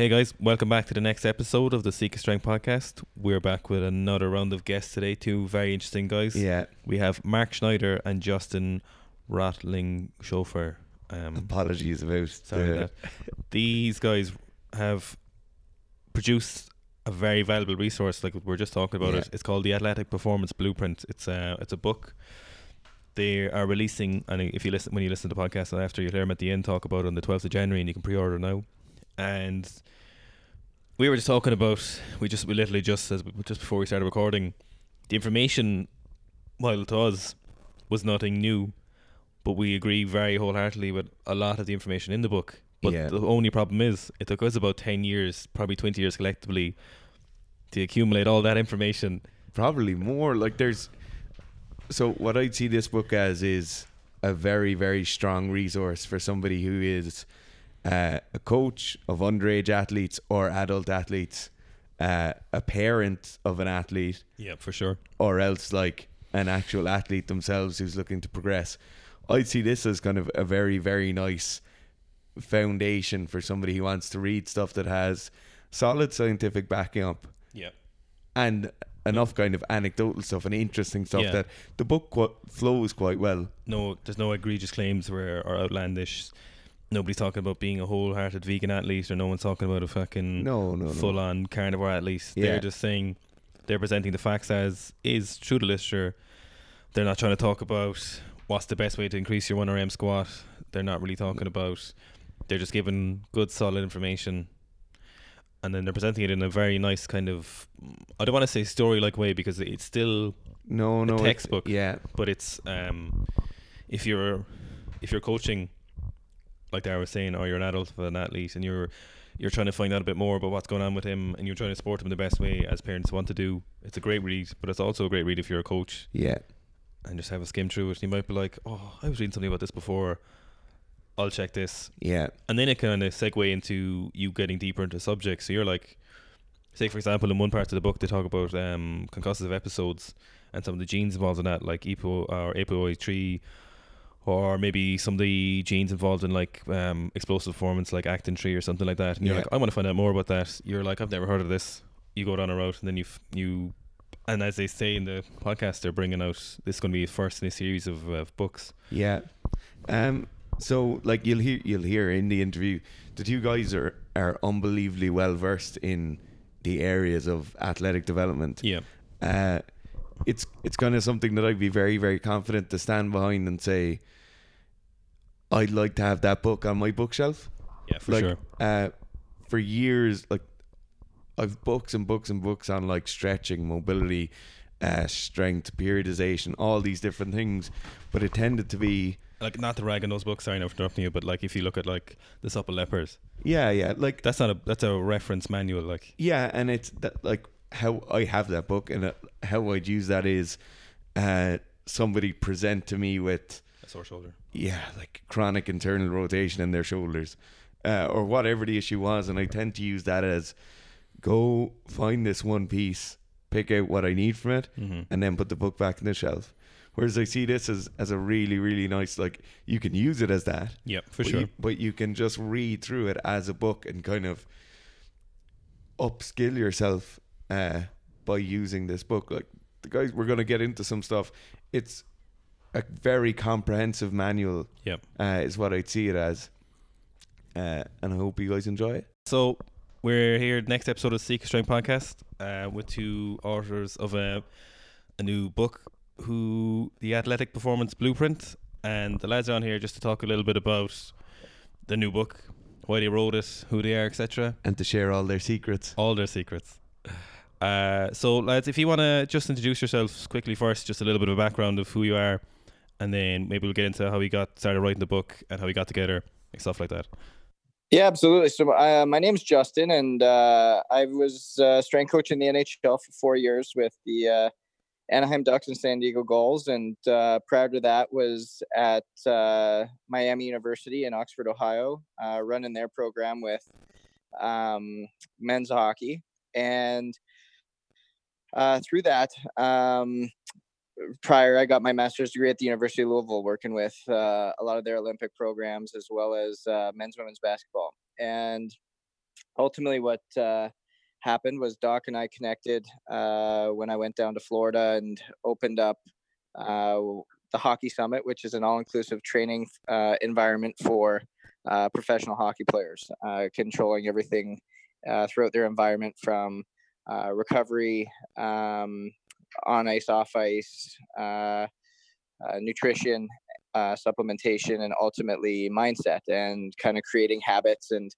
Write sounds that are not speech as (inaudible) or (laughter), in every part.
Hey guys, welcome back to the next episode of the Seek of Strength podcast. We're back with another round of guests today, two very interesting guys. Yeah. We have Mark Schneider and Justin Rattling Chauffeur. Um, Apologies about sorry the, that. These guys have produced a very valuable resource, like we we're just talking about Yeah. it. It's called the Athletic Performance Blueprint. It's a it's a book. They are releasing, and if you listen when you listen to the podcast after, you'll hear them at the end talk about it on the twelfth of January, and you can pre-order now. And we were just talking about we just we literally just as just before we started recording, the information, while to us was nothing new, but we agree very wholeheartedly with a lot of the information in the book. But Yeah. the only problem is it took us about ten years, probably twenty years collectively, to accumulate all that information. probably more like there's so what I'd see this book as is a very very strong resource for somebody who is uh, a coach of underage athletes or adult athletes, uh, a parent of an athlete, Yeah, for sure. or else like an actual athlete themselves who's looking to progress. I'd see this as kind of a very, very nice foundation for somebody who wants to read stuff that has solid scientific backing up Yeah. and enough kind of anecdotal stuff and interesting stuff Yeah. that the book qu- flows quite well. No, there's no egregious claims where are outlandish. Nobody's talking about being a wholehearted vegan athlete, or no one's talking about a fucking No, no, no. full-on carnivore athlete. Yeah. They're just saying they're presenting the facts as is through the literature. They're not trying to talk about what's the best way to increase your one RM squat. They're not really talking about. They're just giving good, solid information, and then they're presenting it in a very nice kind of. I don't want to say story-like way because it's still No, no. textbook. yeah. but it's um if you're if you're coaching like Dara was saying or you're an adult of an athlete and you're you're trying to find out a bit more about what's going on with him and you're trying to support him the best way as parents want to do it's a great read but it's also a great read if you're a coach Yeah. and just have a skim through it and you might be like oh I was reading something about this before I'll check this Yeah. and then it kind of segue into you getting deeper into subjects. So you're like, say for example, in one part of the book they talk about um, concussive episodes and some of the genes involved in that, like EPO or APOE3, or maybe some of the genes involved in like um, explosive performance, like ACTN3 or something like that. And you're like, I want to find out more about that. You're like, I've never heard of this. You go down a route, and then you f- you. And as they say in the podcast, they're bringing out this is going to be the first in a series of uh, books. Yeah. Um. So, like you'll hear, you'll hear in the interview, the two guys are are unbelievably well versed in the areas of athletic development. Yeah, Uh, it's it's kind of something that I'd be very very confident to stand behind and say, I'd like to have that book on my bookshelf. yeah, for like, sure. Uh, for years, like I've books and books and books on like stretching, mobility, uh, strength, periodization, all these different things, but it tended to be like not to rag on those books. Sorry, no, for interrupting you, but like if you look at like the Supple Leopard, yeah, yeah, like that's not a that's a reference manual. Like yeah, and it's that like how I have that book and uh, how I'd use that is uh, somebody present to me with a sore shoulder. yeah, like chronic internal rotation in their shoulders, uh, or whatever the issue was, and I tend to use that as go find this one piece, pick out what I need from it, Mm-hmm. and then put the book back in the shelf. Whereas I see this as as a really really nice like you can use it as that, Yeah, for but sure. you, but you can just read through it as a book and kind of upskill yourself uh, by using this book. Like the guys, we're gonna get into some stuff. It's a very comprehensive manual yeah. uh, is what I'd see it as. Uh, and I hope you guys enjoy it. So we're here next episode of Seek Strength podcast uh, with two authors of a a new book, who the Athletic Performance Blueprint, and the lads are on here just to talk a little bit about the new book, why they wrote it, who they are, etc. And to share all their secrets. all their secrets. Uh, so, lads, if you want to just introduce yourselves quickly first, just a little bit of a background of who you are, and then maybe we'll get into how you got started writing the book and how we got together, and stuff like that. Yeah, absolutely. So uh, my name's Justin, and uh, I was uh, strength coach in the NHL for four years with the uh, Anaheim Ducks and San Diego Gulls, and uh, prior to that was at Miami University in Oxford, Ohio, running their program with um, men's hockey, and uh, through that, um, prior, I got my master's degree at the University of Louisville, working with uh, a lot of their Olympic programs as well as uh, men's women's basketball. And ultimately, what uh, happened was Doc and I connected uh, when I went down to Florida and opened up the Hockey Summit, which is an all-inclusive training environment for professional hockey players, controlling everything throughout their environment from recovery, um, on ice, off ice, nutrition, supplementation, and ultimately mindset, and kind of creating habits and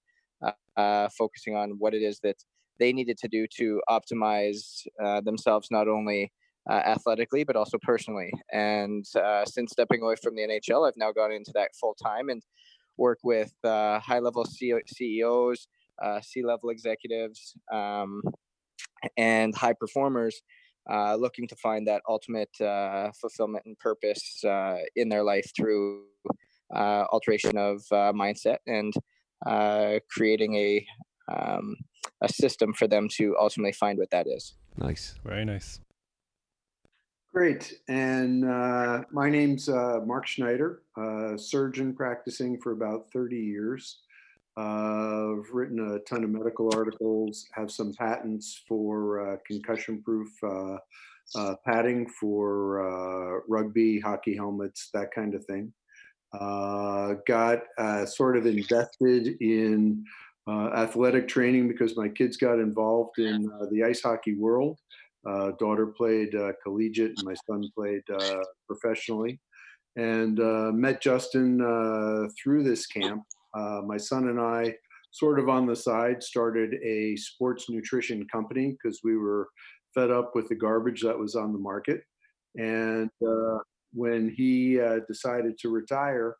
focusing on what it is that they needed to do to optimize uh, themselves not only uh, athletically but also personally. And uh, since stepping away from the NHL, I've now gone into that full time and work with uh, high level CEOs, uh, C level executives, um, and high performers. Uh, looking to find that ultimate fulfillment and purpose in their life through alteration of mindset and creating a um, a system for them to ultimately find what that is. Nice. Very nice. Great. And uh, my name's uh, Mark Schneider, uh, surgeon practicing for about 30 years. Uh, I've written a ton of medical articles, have some patents for uh, concussion proof uh, padding for rugby, hockey helmets, that kind of thing. got sort of invested in uh, athletic training because my kids got involved in uh, the ice hockey world. Uh, daughter played uh, collegiate, and my son played uh, professionally. And uh, met Justin through this camp. My son and I, sort of on the side, started a sports nutrition company because we were fed up with the garbage that was on the market. And when he decided to retire,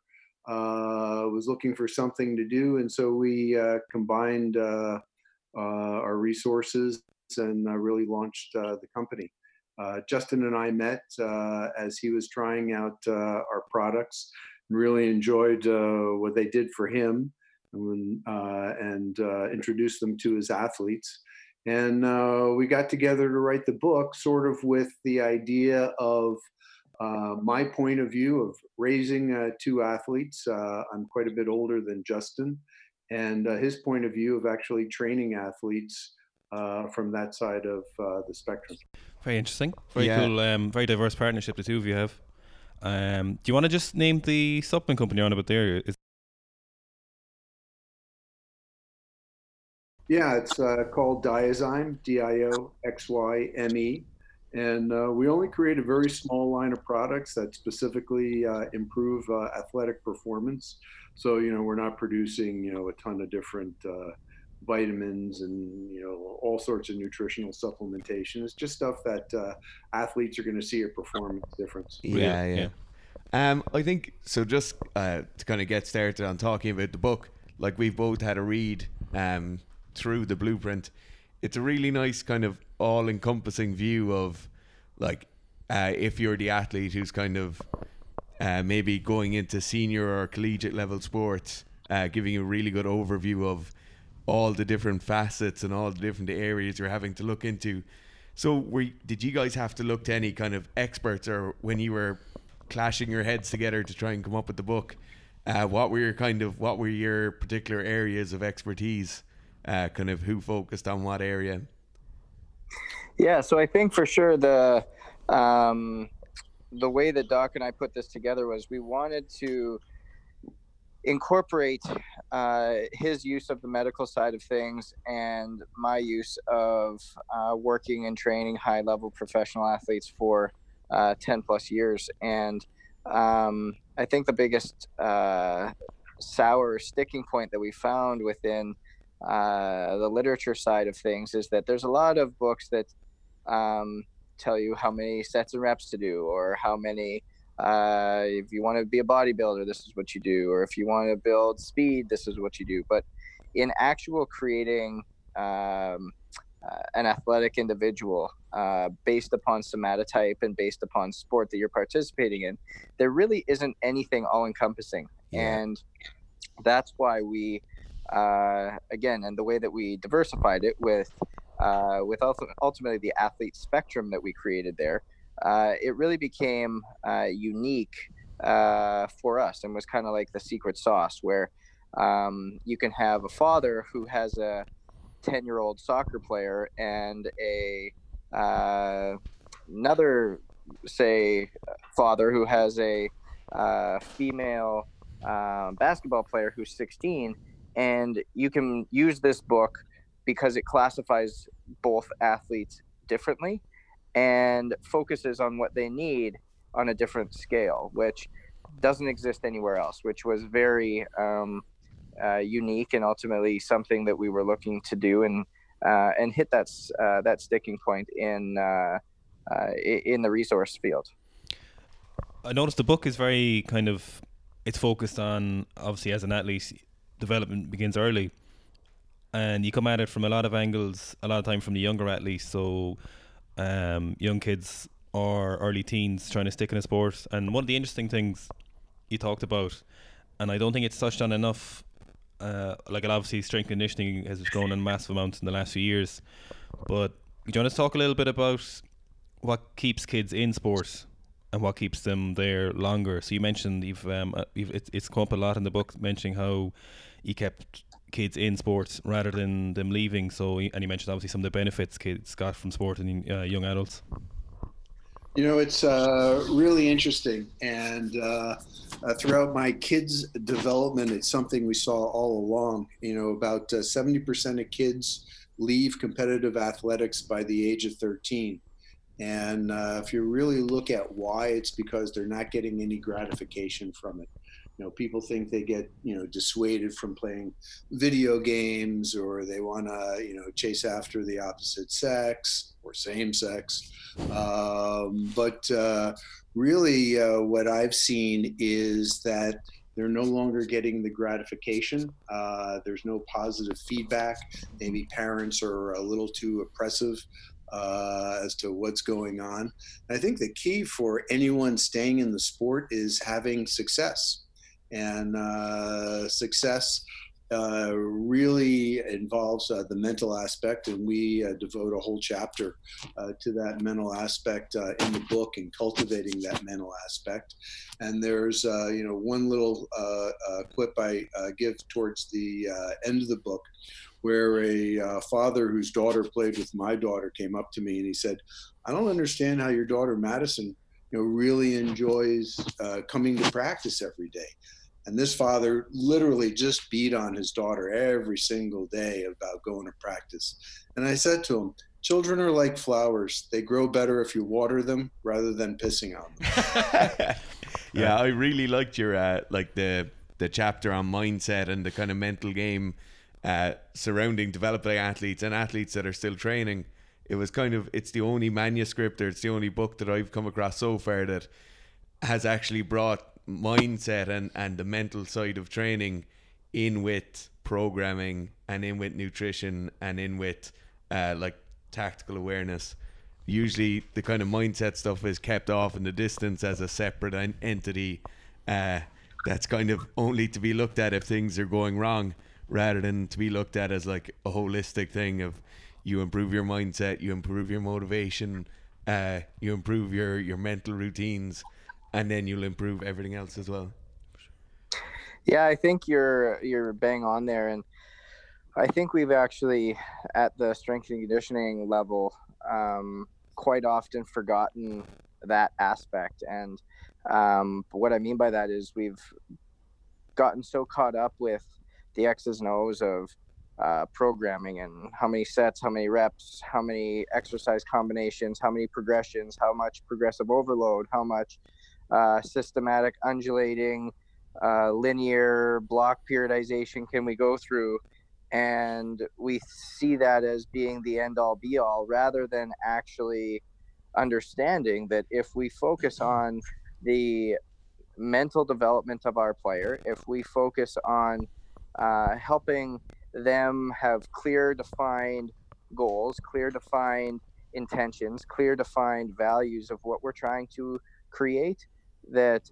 uh, was looking for something to do, and so we uh, combined uh, uh our resources and uh, really launched uh, the company. Justin and I met as he was trying out our products really enjoyed what they did for him and, and introduced them to his athletes. And we got together to write the book, sort of with the idea of uh, my point of view of raising uh, two athletes. Uh, I'm quite a bit older than Justin, and uh, his point of view of actually training athletes uh, from that side of the spectrum. Very interesting. Very yeah. cool. Um, very diverse partnership the two of you have. Um, do you want to just name the supplement company on about there? Is- yeah, it's called Dioxyme, D I O X Y M E. And uh, we only create a very small line of products that specifically uh, improve uh, athletic performance. So, you know, we're not producing, you know, a ton of different uh, vitamins and, you know, all sorts of nutritional supplementation. It's just stuff that uh, athletes are going to see a performance difference. Yeah, yeah. yeah. Um, I think so. Just uh, to kind of get started on talking about the book, like we've both had a read um, through the blueprint it's a really nice kind of all encompassing view of like uh, if you're the athlete who's kind of uh, maybe going into senior or collegiate level sports, uh, giving you a really good overview of all the different facets and all the different areas you're having to look into. So, were, did you guys have to look to any kind of experts, or when you were clashing your heads together to try and come up with the book? Uh, what were your kind of what were your particular areas of expertise? uh, kind of who focused on what area? Yeah, so I think for sure the um, the way that Doc and I put this together was we wanted to incorporate uh, his use of the medical side of things and my use of uh, working and training high level professional athletes for uh, 10 plus years. And um, I think the biggest uh, sour sticking point that we found within uh, the literature side of things is that there's a lot of books that um, tell you how many sets and reps to do or how many uh, if you want to be a bodybuilder this is what you do or if you want to build speed this is what you do but in actual creating um, uh, an athletic individual uh, based upon somatotype and based upon sport that you're participating in there really isn't anything all encompassing yeah. and that's why we uh, again, and the way that we diversified it with uh, with ultimately the athlete spectrum that we created there, uh, it really became uh, unique uh, for us and was kind of like the secret sauce where Um, you can have a father who has a 10 year old soccer player and a uh, another say father who has a uh, female um, basketball player who's 16 and you can use this book because it classifies both athletes differently and focuses on what they need on a different scale which doesn't exist anywhere else which was very um, uh, unique and ultimately something that we were looking to do and uh, and hit that uh, that sticking point in uh, uh, in the resource field. I noticed the book is very kind of it's focused on obviously as an athlete development begins early and you come at it from a lot of angles a lot of time from the younger athletes so um, young kids or early teens trying to stick in a sport and one of the interesting things you talked about and I don't think it's touched on enough uh, like obviously strength conditioning has grown in massive amounts in the last few years but do you want to talk a little bit about what keeps kids in sports and what keeps them there longer. So you mentioned you've, um, uh, you've it's, it's come up a lot in the book mentioning how you kept kids in sports rather than them leaving. So and you mentioned obviously some of the benefits kids got from sport and uh, young adults. You know, it's uh, really interesting, and uh, uh, throughout my kids' development, it's something we saw all along. You know, about uh, seventy percent of kids leave competitive athletics by the age of thirteen and uh, if you really look at why, it's because they're not getting any gratification from it. You know, people think they get you know dissuaded from playing video games, or they want to you know chase after the opposite sex or same sex. Um, but uh, really, uh, what I've seen is that they're no longer getting the gratification. Uh, there's no positive feedback. Maybe parents are a little too oppressive uh, as to what's going on. I think the key for anyone staying in the sport is having success. And uh, success uh, really involves uh, the mental aspect, and we uh, devote a whole chapter uh, to that mental aspect uh, in the book and cultivating that mental aspect. And there's, uh, you know, one little quip I give towards the end of the book where a father whose daughter played with my daughter came up to me and he said, "I don't understand how your daughter Madison, you know, really enjoys coming to practice every day." And this father literally just beat on his daughter every single day about going to practice. And I said to him, "Children are like flowers; they grow better if you water them rather than pissing on them." (laughs) yeah, I really liked your uh, like the the chapter on mindset and the kind of mental game uh, surrounding developing athletes and athletes that are still training. It was kind of it's the only manuscript or it's the only book that I've come across so far that has actually brought mindset and, and the mental side of training in with programming and in with nutrition and in with uh, like tactical awareness. Usually, the kind of mindset stuff is kept off in the distance as a separate en- entity uh, that's kind of only to be looked at if things are going wrong rather than to be looked at as like a holistic thing of you improve your mindset, you improve your motivation, uh, you improve your your mental routines, and then you'll improve everything else as well. Yeah, I think you're you're bang on there, and I think we've actually at the strength and conditioning level um, quite often forgotten that aspect. And um, what I mean by that is we've gotten so caught up with the X's and O's of uh, programming and how many sets, how many reps, how many exercise combinations, how many progressions, how much progressive overload, how much uh, systematic undulating, uh, linear block periodization can we go through. And we see that as being the end all be all rather than actually understanding that if we focus on the mental development of our player, if we focus on uh, helping them have clear defined goals, clear defined intentions, clear defined values of what we're trying to create that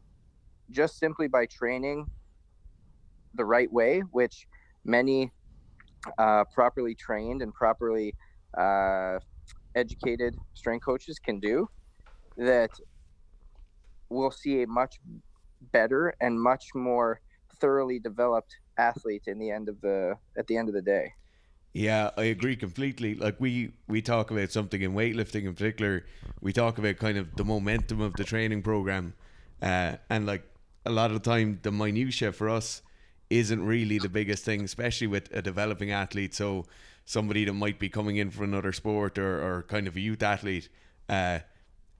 just simply by training the right way, which many uh, properly trained and properly uh, educated strength coaches can do, that we'll see a much better and much more thoroughly developed athlete in the end of the at the end of the day. Yeah, I agree completely. Like we we talk about something in weightlifting in particular, we talk about kind of the momentum of the training program, uh, and like a lot of the time the minutia for us isn't really the biggest thing, especially with a developing athlete. So somebody that might be coming in for another sport or, or kind of a youth athlete, uh,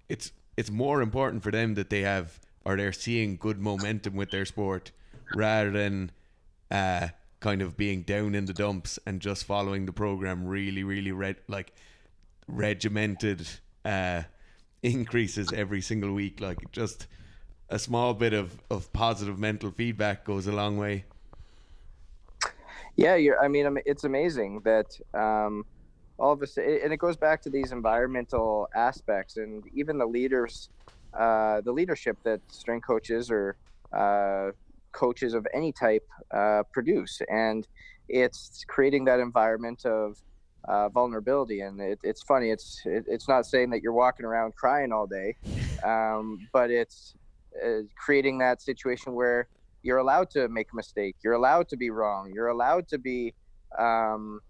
it's it's more important for them that they have or they're seeing good momentum with their sport rather than uh, kind of being down in the dumps and just following the program really, really red like regimented uh, increases every single week. Like just a small bit of, of positive mental feedback goes a long way. Yeah, you're. I mean, it's amazing that um, all of us, and it goes back to these environmental aspects, and even the leaders, uh, the leadership that strength coaches or uh, coaches of any type uh, produce, and it's creating that environment of uh, vulnerability. And it, it's funny. It's it, it's not saying that you're walking around crying all day, um, but it's uh, creating that situation where you're allowed to make a mistake. You're allowed to be wrong. You're allowed to be. Um,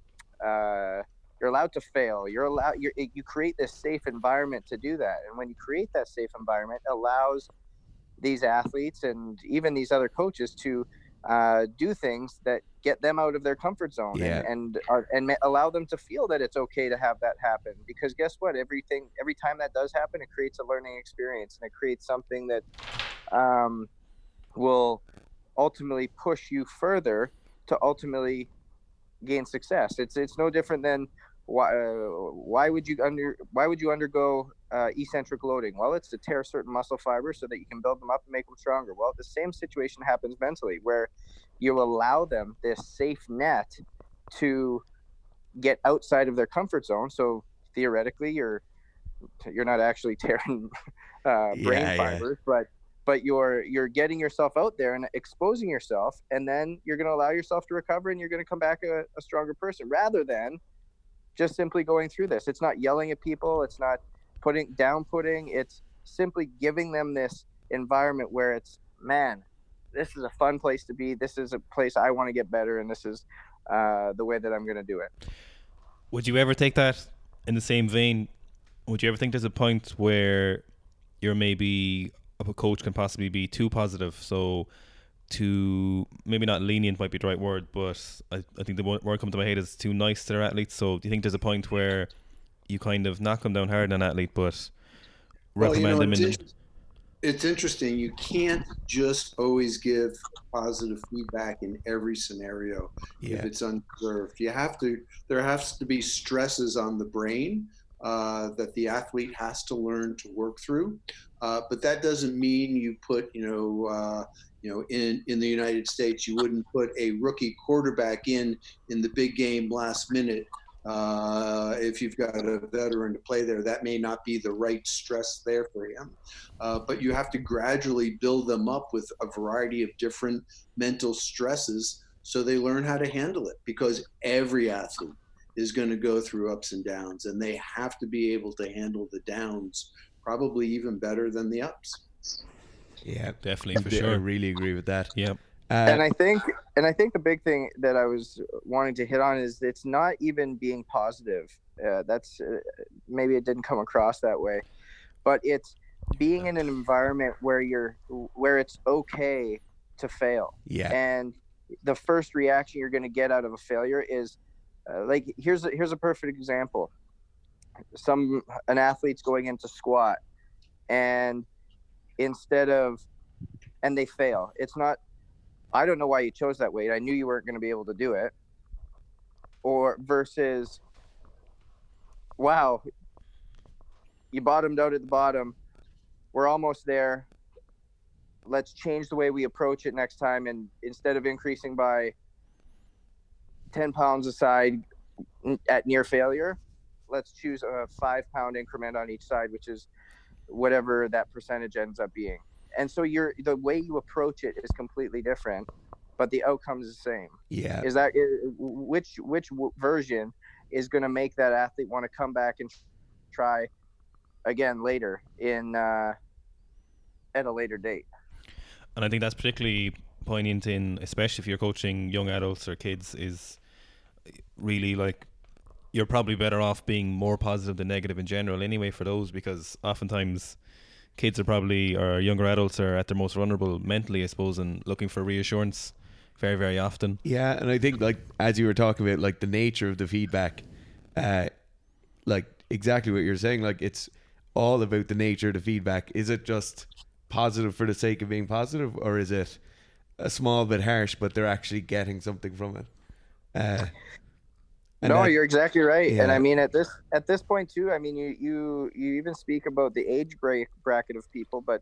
uh, you're allowed to fail. You're allowed. you you create this safe environment to do that, and when you create that safe environment, allows these athletes and even these other coaches to uh, do things that get them out of their comfort zone yeah. and and, are, and allow them to feel that it's okay to have that happen. Because guess what? Everything every time that does happen it creates a learning experience and it creates something that um, will ultimately push you further to ultimately gain success. It's it's no different than why uh, why would you under why would you undergo uh, eccentric loading well it's to tear certain muscle fibers so that you can build them up and make them stronger well the same situation happens mentally where you allow them this safe net to get outside of their comfort zone so theoretically you're you're not actually (laughs) tearing uh, brain yeah, fibers yeah. but but you're you're getting yourself out there and exposing yourself and then you're going to allow yourself to recover and you're going to come back a, a stronger person rather than just simply going through this. It's not yelling at people. It's not putting down putting. It's simply giving them this environment where it's, man, this is a fun place to be. This is a place I want to get better, and this is uh, the way that I'm going to do it. Would you ever take that in the same vein? Would you ever think there's a point where you're maybe a coach can possibly be too positive? So too maybe not lenient might be the right word, but I, I think the word coming to my head is too nice to their athletes. So do you think there's a point where you kind of knock them down hard on an athlete, but recommend well, you know, them in? it's interesting. You can't just always give positive feedback in every scenario yeah. if it's undeserved. You have to. There has to be stresses on the brain uh, that the athlete has to learn to work through. Uh, but that doesn't mean you put, you know, uh, you know, in, in the United States, you wouldn't put a rookie quarterback in in the big game last minute. Uh, if you've got a veteran to play there, that may not be the right stress there for him. Uh, but you have to gradually build them up with a variety of different mental stresses so they learn how to handle it because every athlete is going to go through ups and downs and they have to be able to handle the downs probably even better than the ups. Yeah, definitely for sure. I really agree with that. Yep. Uh, and I think, and I think the big thing that I was wanting to hit on is it's not even being positive. Uh, that's uh, maybe it didn't come across that way, but it's being in an environment where you're where it's okay to fail. Yeah. And the first reaction you're going to get out of a failure is uh, like here's a, here's a perfect example. Some an athlete's going into squat, and instead of and they fail. It's not I don't know why you chose that weight. I knew you weren't going to be able to do it. Or versus wow, you bottomed out at the bottom. We're almost there. Let's change the way we approach it next time and instead of increasing by 10 pounds aside at near failure, let's choose a 5 pound increment on each side, which is whatever that percentage ends up being. And so you're the way you approach it is completely different, but the outcome is the same. Yeah. Is that which which version is going to make that athlete want to come back and try again later in uh, at a later date? And I think that's particularly poignant in, especially if you're coaching young adults or kids, is really like you're probably better off being more positive than negative in general anyway for those because oftentimes kids are probably or younger adults are at their most vulnerable mentally I suppose and looking for reassurance very very often Yeah, and I think like as you were talking about like the nature of the feedback, uh, like exactly what you're saying, like it's all about the nature of the feedback. Is it just positive for the sake of being positive, or is it a small bit harsh, but they're actually getting something from it? Uh, and no, that- you're exactly right. And I mean, at this at this point too, I mean, you you you even speak about the age break bracket of people, but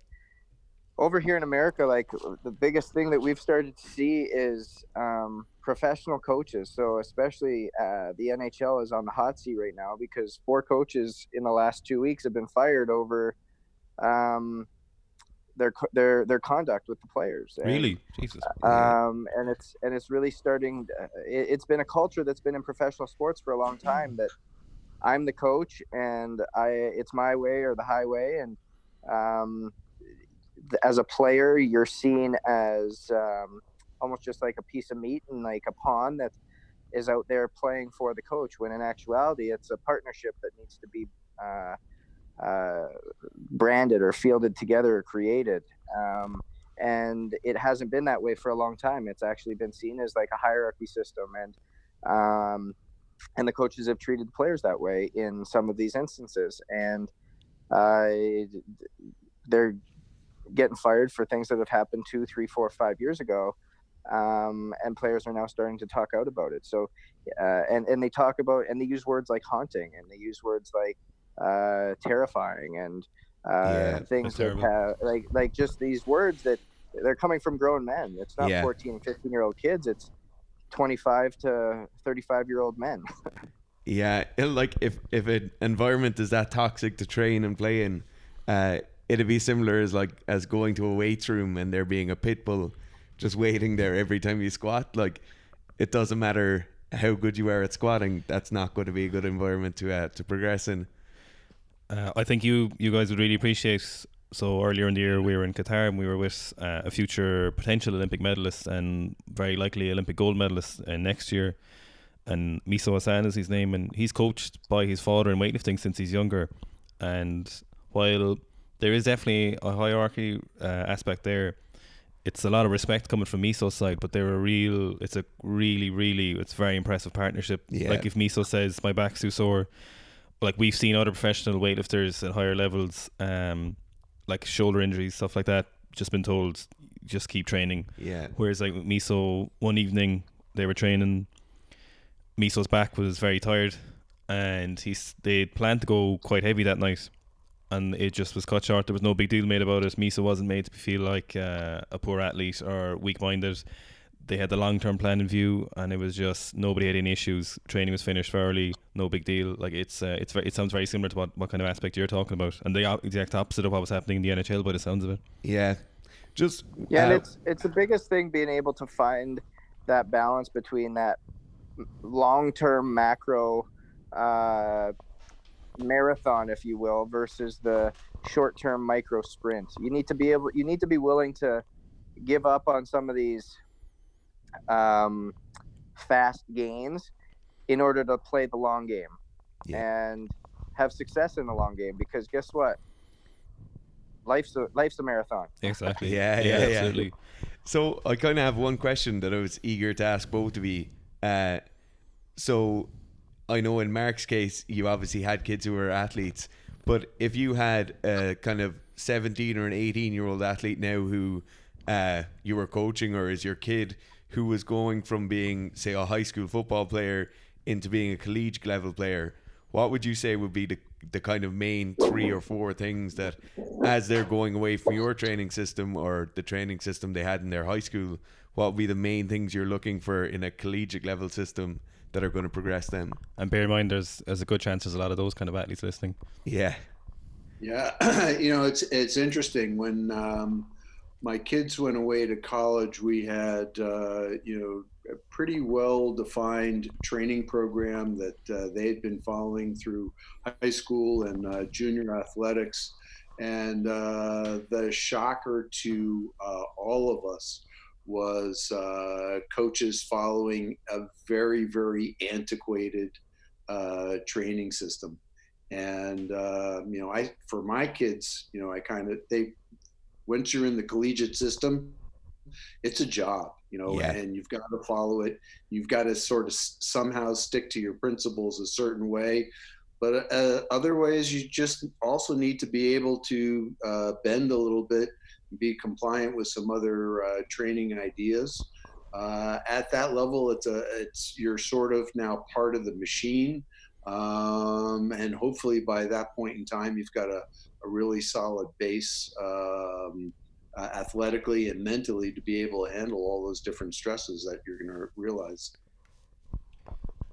over here in America, like the biggest thing that we've started to see is um, professional coaches. So especially uh, the NHL is on the hot seat right now because four coaches in the last two weeks have been fired over um, their their their conduct with the players. And- really Jesus um, and it's and it's really starting. Uh, it, it's been a culture that's been in professional sports for a long time. That I'm the coach, and I it's my way or the highway. And um, as a player, you're seen as um, almost just like a piece of meat and like a pawn that is out there playing for the coach. When in actuality, it's a partnership that needs to be. Uh, uh, branded or fielded together or created. Um, and it hasn't been that way for a long time. It's actually been seen as like a hierarchy system, and um, and the coaches have treated the players that way in some of these instances, and uh, they're getting fired for things that have happened two, three, four, five years ago. Um, and players are now starting to talk out about it. So, uh, and and they talk about and they use words like haunting, and they use words like uh, terrifying, and uh, Yeah, things that have like like just these words that they're coming from grown men. It's not Yeah. 14, 15 year old kids. It's 25 to 35 year old men. Yeah, like if if an environment is that toxic to train and play in, uh, it'd be similar as like as going to a weights room and there being a pit bull just waiting there every time you squat. Like it doesn't matter how good you are at squatting, that's not going to be a good environment to uh, to progress in. Uh, I think you you guys would really appreciate. So earlier in the year, we were in Qatar and we were with uh, a future potential Olympic medalist and very likely Olympic gold medalist uh, next year. And Miso Hassan is his name, and he's coached by his father in weightlifting since he's younger. And while there is definitely a hierarchy uh, aspect there, it's a lot of respect coming from Miso's side. But they're a real, it's a really, really, it's very impressive partnership. Yeah. Like if Miso says my back's too sore, like we've seen other professional weightlifters at higher levels, um, like shoulder injuries, stuff like that, just been told just keep training. Yeah, Whereas like Miso, one evening they were training, Miso's back was very tired, and he's they planned to go quite heavy that night, and it just was cut short. There was no big deal made about it. Miso wasn't made to feel like uh, a poor athlete or weak-minded. They had the long-term plan in view, and it was just nobody had any issues. Training was finished fairly, no big deal. Like it's uh, it's it sounds very similar to what, what kind of aspect you're talking about, and the exact opposite of what was happening in the NHL by the sounds of it. yeah. Just Yeah, and uh, it's it's the biggest thing being able to find that balance between that long term macro uh, marathon, if you will, versus the short term micro sprint. You need to be able, you need to be willing to give up on some of these um, fast gains in order to play the long game Yeah. and have success in the long game. Because guess what? Life's a, life's a marathon. Exactly. (laughs) Yeah, yeah, yeah. absolutely. So I kind of have one question that I was eager to ask both of you. Uh, so I know in Mark's case, you obviously had kids who were athletes, but if you had a kind of 17 or an 18 year old athlete now who uh, you were coaching, or is your kid who was going from being, say, a high school football player into being a collegiate level player, what would you say would be the, the kind of main three or four things that, as they're going away from your training system or the training system they had in their high school, what would be the main things you're looking for in a collegiate level system that are going to progress them? And bear in mind, there's there's a good chance there's a lot of those kind of athletes listening. Yeah. Yeah, (clears throat) you know, it's it's interesting when um, my kids went away to college. We had uh, you know a pretty well defined training program that uh, they had been following through high school and uh, junior athletics, and uh, the shocker to uh, all of us was uh, coaches following a very, very antiquated training system. And uh, you know, I for my kids, you know, I kind of they once you're in the collegiate system, it's a job, you know, Yeah. and you've got to follow it. You've got to sort of somehow stick to your principles a certain way. But uh, other ways, you just also need to be able to uh, bend a little bit, be compliant with some other uh, training ideas. Uh, at that level, it's a it's you're sort of now part of the machine, um, and hopefully by that point in time, you've got a, a really solid base um, uh, athletically and mentally to be able to handle all those different stresses that you're going to realize.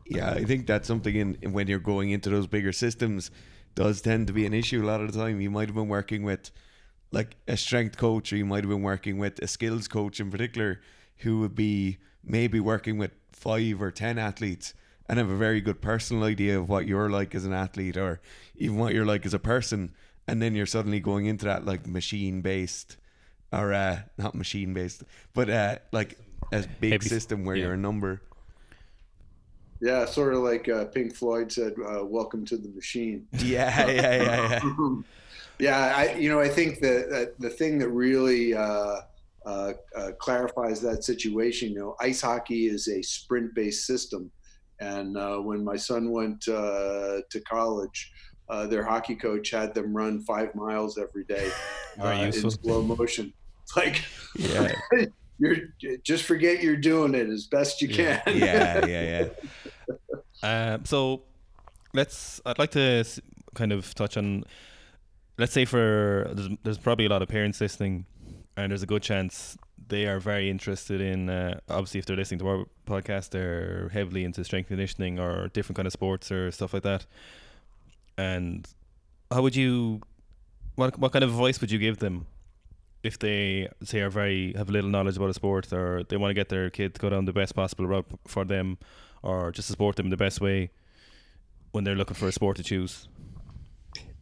Yeah, I think that's something in, in when you're going into those bigger systems does tend to be an issue a lot of the time. You might have been working with like a strength coach or you might have been working with a skills coach in particular who would be maybe working with five or ten athletes and have a very good personal idea of what you're like as an athlete or even what you're like as a person and then you're suddenly going into that like machine based or uh not machine based but uh like a big Heavy- system where yeah. you're a number Yeah, sort of like uh, Pink Floyd said, uh, "Welcome to the machine." (laughs) yeah yeah yeah yeah (laughs) yeah, I you know I think that, that the thing that really uh, uh, uh, clarifies that situation, you know, ice hockey is a sprint-based system, and uh, when my son went uh, to college, uh, their hockey coach had them run five miles every day (laughs) uh, in slow motion. (laughs) Like yeah (laughs) you're just forget you're doing it as best you Yeah. can. yeah, yeah, yeah. Um, so let's. I'd like to kind of touch on. Let's say for there's, there's probably a lot of parents listening, and there's a good chance they are very interested in. Uh, obviously, if they're listening to our podcast, they're heavily into strength conditioning or different kind of sports or stuff like that. And how would you? What what kind of advice would you give them? If they say are very have little knowledge about a sport, or they want to get their kid to go down the best possible route for them, or just support them in the best way when they're looking for a sport to choose?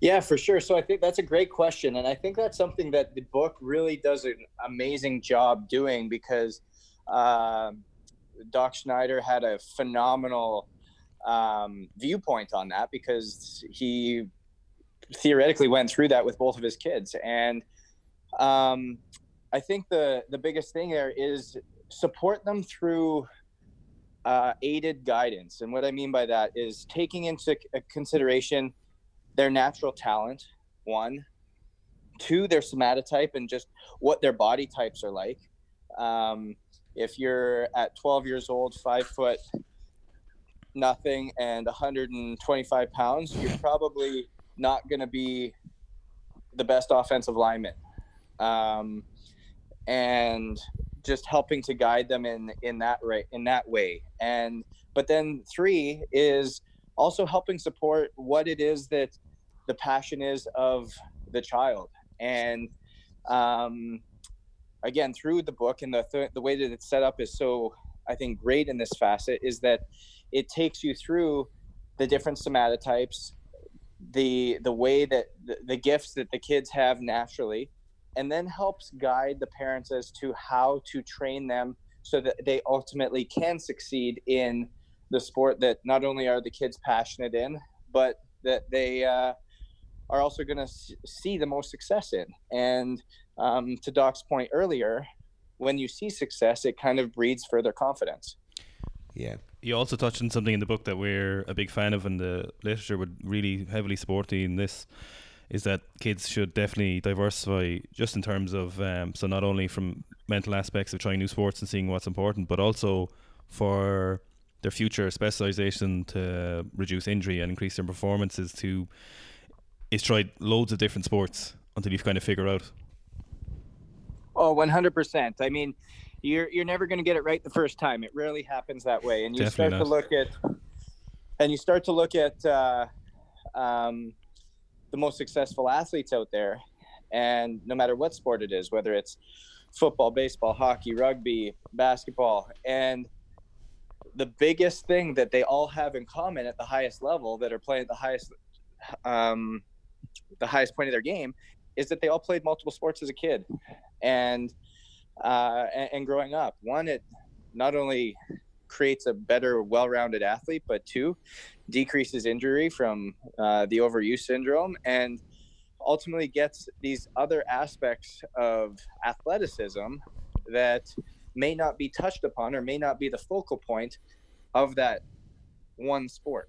Yeah, for sure. So I think that's a great question. And I think that's something that the book really does an amazing job doing because um, Doc Schneider had a phenomenal um, viewpoint on that because he theoretically went through that with both of his kids. And um, I think the, the biggest thing there is support them through uh, aided guidance. And what I mean by that is taking into consideration their natural talent, one, two, their somatotype and just what their body types are like. Um, if you're at 12 years old, five foot nothing, and 125 pounds, you're probably not going to be the best offensive lineman. Um, and just helping to guide them in in that right in that way and but then three is also helping support what it is that the passion is of the child and um, again through the book and the, th- the way that it's set up is so i think great in this facet is that it takes you through the different somatotypes the the way that the, the gifts that the kids have naturally and then helps guide the parents as to how to train them so that they ultimately can succeed in the sport that not only are the kids passionate in, but that they uh, are also going to see the most success in. And um, to Doc's point earlier, when you see success, it kind of breeds further confidence. Yeah. You also touched on something in the book that we're a big fan of, and the literature would really heavily support you in this. Is that kids should definitely diversify just in terms of um, so not only from mental aspects of trying new sports and seeing what's important, but also for their future specialization to reduce injury and increase their performances. To is try loads of different sports until you've kind of figure out. Oh, 100%. I mean, you're you're never going to get it right the first time. It rarely happens that way. And you Definitely start to look at and you start to look at uh, um, the most successful athletes out there, and no matter what sport it is, whether it's football, baseball, hockey, rugby, basketball, and the biggest thing that they all have in common at the highest level that are playing at the highest um, the highest point of their game is that they all played multiple sports as a kid and uh, and, growing up. One, it not only creates a better, well-rounded athlete, but two, decreases injury from uh, the overuse syndrome and ultimately gets these other aspects of athleticism that may not be touched upon or may not be the focal point of that one sport.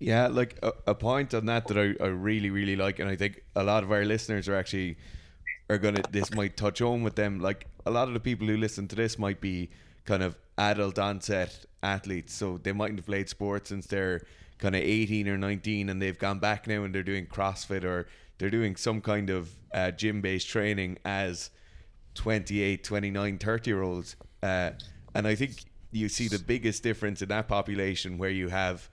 Yeah, like a, a point on that that I, I really, really like, and I think a lot of our listeners are actually are gonna this might touch home with them. Like a lot of the people who listen to this might be kind of adult onset athletes, so they mightn't have played sports since they're kind of 18 or 19 and they've gone back now and they're doing CrossFit or they're doing some kind of uh, gym based training as 28, 29, 30 year olds. Uh, and I think you see the biggest difference in that population where you have,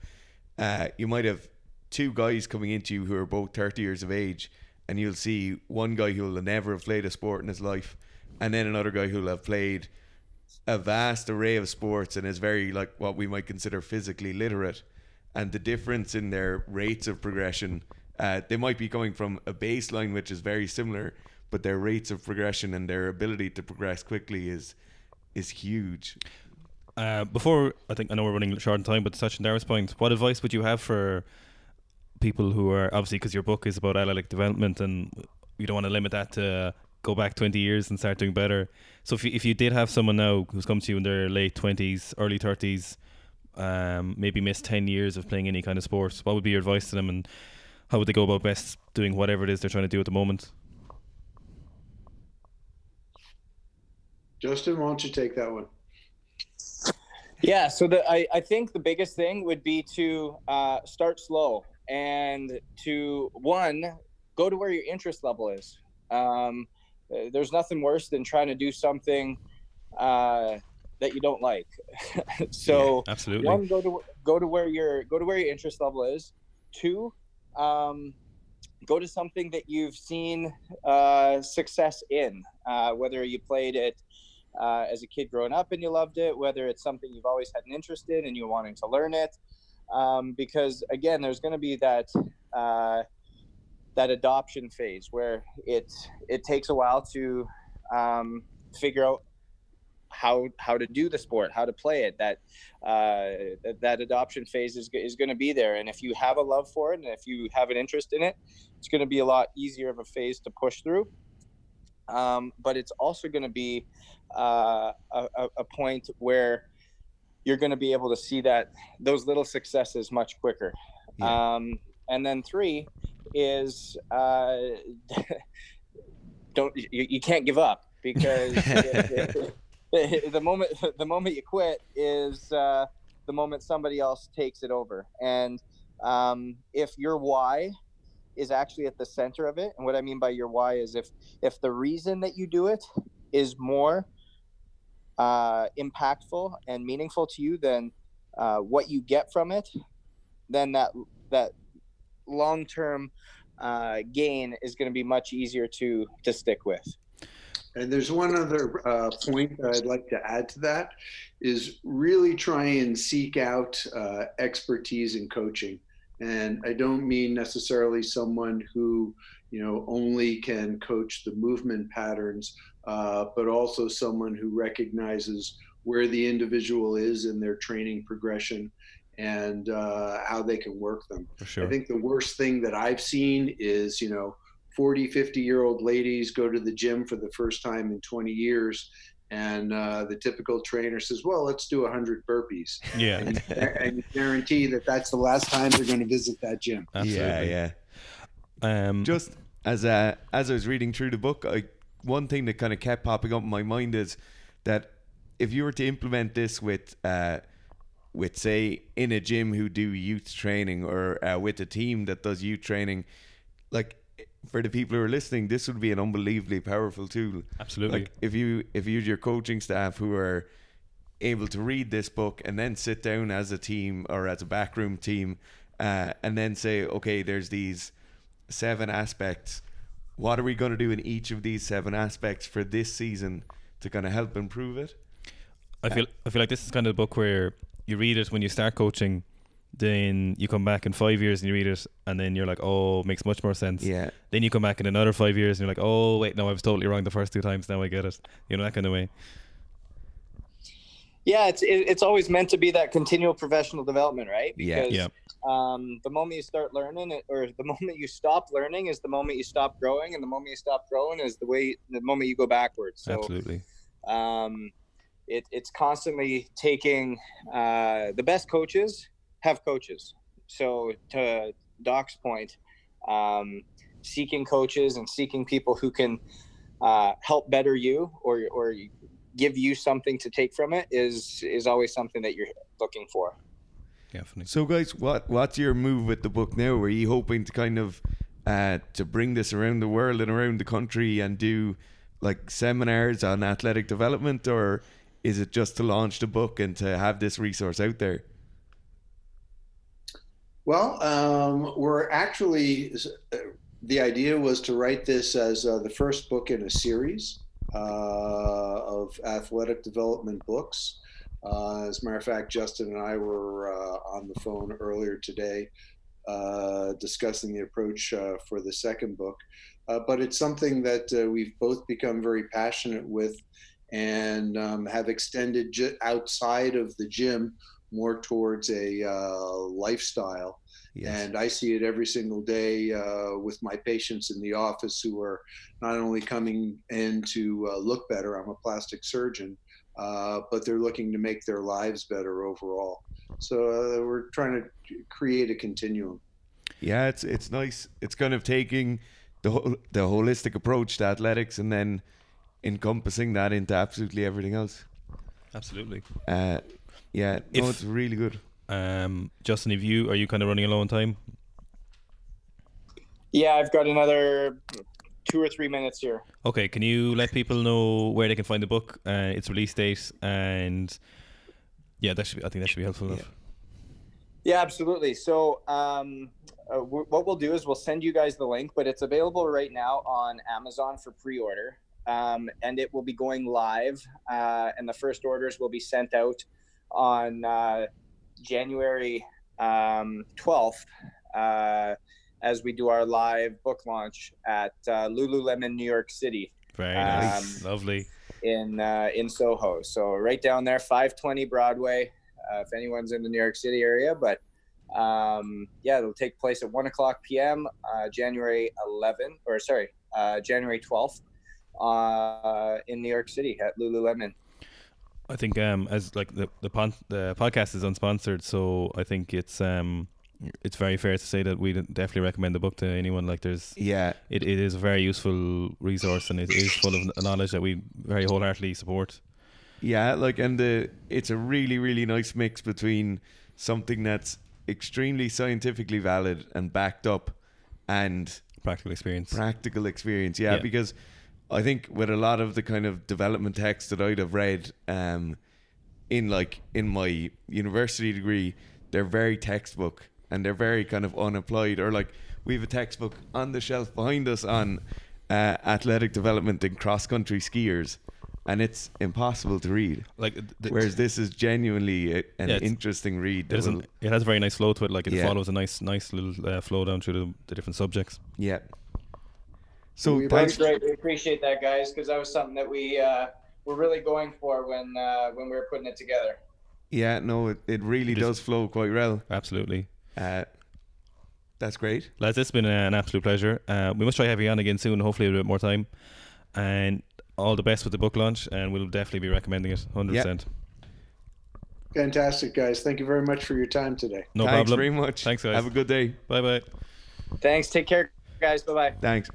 uh, you might have two guys coming into you who are both 30 years of age, and you'll see one guy who will never have played a sport in his life, and then another guy who'll have played a vast array of sports and is very, like, what we might consider physically literate. And the difference in their rates of progression, uh, they might be going from a baseline which is very similar, but their rates of progression and their ability to progress quickly is is huge. Uh, before I think I know we're running short on time, but to touch on point, what advice would you have for people who are obviously because your book is about athletic development and you don't want to limit that to go back 20 years and start doing better. So if you, if you did have someone now who's come to you in their late 20s, early 30s, um, maybe missed 10 years of playing any kind of sport, what would be your advice to them and how would they go about best doing whatever it is they're trying to do at the moment? Justin, why don't you take that one? Yeah, so the I, I think the biggest thing would be to uh, start slow and to one go to where your interest level is. Um, there's nothing worse than trying to do something uh, that you don't like. (laughs) so yeah, absolutely, one go to go to where your go to where your interest level is. Two, um, go to something that you've seen uh, success in, uh, whether you played it uh, as a kid growing up and you loved it, whether it's something you've always had an interest in and you're wanting to learn it. Um, because again, there's going to be that uh, that adoption phase where it it takes a while to um, figure out how how to do the sport, how to play it. That uh, that, that adoption phase is is going to be there, and if you have a love for it and if you have an interest in it, it's going to be a lot easier of a phase to push through. Um, but it's also going to be uh, a, a point where you're going to be able to see that those little successes much quicker. Yeah. Um, and then three is uh, (laughs) don't you, you, can't give up because it, (laughs) it, (laughs) the moment the moment you quit is uh, the moment somebody else takes it over. And um, if your why is actually at the center of it, and what I mean by your why is if if the reason that you do it is more uh, impactful and meaningful to you than uh, what you get from it, then that that long term uh, gain is going to be much easier to to stick with. And there's one other uh, point that I'd like to add to that is really try and seek out uh, expertise in coaching. And I don't mean necessarily someone who you know only can coach the movement patterns, uh, but also someone who recognizes where the individual is in their training progression and uh, how they can work them. Sure. I think the worst thing that I've seen is, you know, 40, 50 year old ladies go to the gym for the first time in 20 years. And uh, the typical trainer says, "Well, let's do 100 burpees." Yeah, and, and guarantee that that's the last time they're going to visit that gym. Absolutely. Yeah, yeah. Um, Just as uh, as I was reading through the book, I, one thing that kind of kept popping up in my mind is that if you were to implement this with uh, with say in a gym who do youth training or uh, with a team that does youth training like for the people who are listening this would be an unbelievably powerful tool. Absolutely. Like if you if you your coaching staff who are able to read this book and then sit down as a team or as a backroom team uh, and then say okay there's these seven aspects what are we going to do in each of these seven aspects for this season to kind of help improve it I feel I feel like this is kind of the book where you read it when you start coaching then you come back in five years and you read it, and then you're like, oh, it makes much more sense. Yeah. Then you come back in another five years and you're like, oh, wait, no, I was totally wrong the first two times. Now I get it. You know that kind of way. Yeah, it's it, it's always meant to be that continual professional development, right? Yeah. Yeah. Um, the moment you start learning, it, or the (laughs) moment you stop learning, is the moment you stop growing, and the moment you stop growing is the way the moment you go backwards. So Absolutely. um, it, it's constantly taking uh, the best coaches have coaches. So to Doc's point, um, seeking coaches and seeking people who can uh, help better you or or give you something to take from it is is always something that you're looking for. Definitely. So, guys, what what's your move with the book now? Are you hoping to kind of uh, to bring this around the world and around the country and do like seminars on athletic development, or is it just to launch the book and to have this resource out there? Well, um, we're actually, uh, the idea was to write this as uh, the first book in a series uh, of athletic development books. Uh, as a matter of fact, Justin and I were uh, on the phone earlier today uh, discussing the approach uh, for the second book. Uh, but it's something that uh, we've both become very passionate with and um, have extended j- outside of the gym more towards a uh, lifestyle. And I see it every single day uh, with my patients in the office who are not only coming in to uh, look better, I'm a plastic surgeon, uh, but they're looking to make their lives better overall. So uh, we're trying to create a continuum. Yeah, it's it's nice. It's kind of taking the whole, the holistic approach to athletics and then encompassing that into absolutely everything else. Absolutely. Uh, yeah, no, If- it's really good. Um, Justin, if you are you kind of running low on time? Yeah, I've got another two or three minutes here. Okay, can you let people know where they can find the book, uh, its release date, and yeah, that should be, I think that should be helpful enough. Yeah, absolutely. So, um, uh, w- what we'll do is we'll send you guys the link, but it's available right now on Amazon for pre-order, um, and it will be going live. Uh, and the first orders will be sent out on uh, January um, 12th uh, as we do our live book launch at uh, Lululemon, New York City Very Um, lovely. in uh, in Soho. So right down there, 520 Broadway. Uh, if anyone's in the New York City area, but um, yeah, it'll take place at one o'clock p.m. Uh, January 11, or sorry, uh, January 12th, uh, in New York City at Lululemon. I think um as like the the, pon- the podcast is unsponsored, so I think it's um it's very fair to say that we definitely recommend the book to anyone. Like there's Yeah, it, it is a very useful resource and it is full of knowledge that we very wholeheartedly support. Yeah, like and the it's a really really nice mix between something that's extremely scientifically valid and backed up and Practical experience. practical experience. Yeah, Yeah. because I think with a lot of the kind of development texts that I'd have read um in like in my university degree, they're very textbook and they're very kind of unapplied or like we have a textbook on the shelf behind us on uh, athletic development in cross country skiers and it's impossible to read. like the, Whereas this is genuinely a, an Yeah, interesting read. it, doesn't, will- it has a very nice flow to it. Like it Yeah. follows a nice nice little uh, flow down through the, the different subjects. yeah. So We thanks. Great, we appreciate that, guys, because that was something that we uh, were really going for when uh, when we were putting it together. Yeah, no, it, it really It is- does flow quite well. Absolutely. Uh, that's great. Lads, it's been an absolute pleasure. Uh, we must try having you on again soon, hopefully a bit more time. And all the best with the book launch, and we'll definitely be recommending it 100%. Fantastic, guys. Thank you very much for your time today. No Thanks problem. very much. Thanks, guys. Have a good day. Bye bye. Thanks. Take care, guys. Bye bye. Thanks.